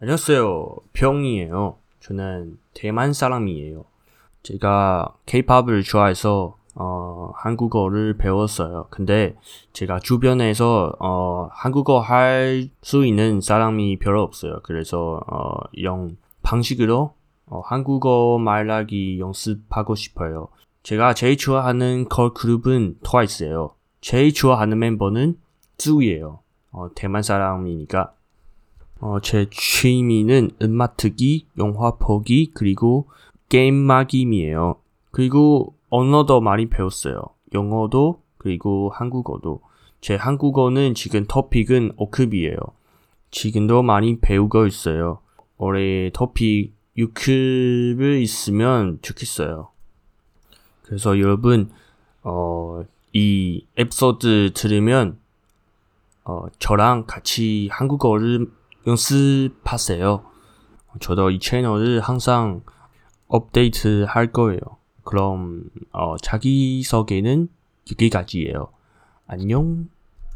안녕하세요. 병이에요. 저는 대만 사람이에요. 제가 케이팝을 좋아해서 어, 한국어를 배웠어요. 근데 제가 주변에서 어, 한국어 할 수 있는 사람이 별로 없어요. 그래서 어, 영 방식으로 어, 한국어 말하기 연습하고 싶어요. 제가 제일 좋아하는 걸 그룹은 트와이스예요. 제일 좋아하는 멤버는 쯔우예요. 어, 대만 사람이니까 어, 제 취미는 음악 듣기, 영화 보기, 그리고 게임 마김이에요. 그리고 언어도 많이 배웠어요. 영어도, 그리고 한국어도. 제 한국어는 지금 토픽은 5급이에요. 지금도 많이 배우고 있어요. 올해 토픽 6급을 있으면 좋겠어요. 그래서 여러분, 어, 이 에피소드 들으면, 어, 저랑 같이 한국어를 연습하세요. 저도 이 채널을 항상 업데이트 할 거예요. 그럼 어, 자기소개는 여기까지예요. 안녕.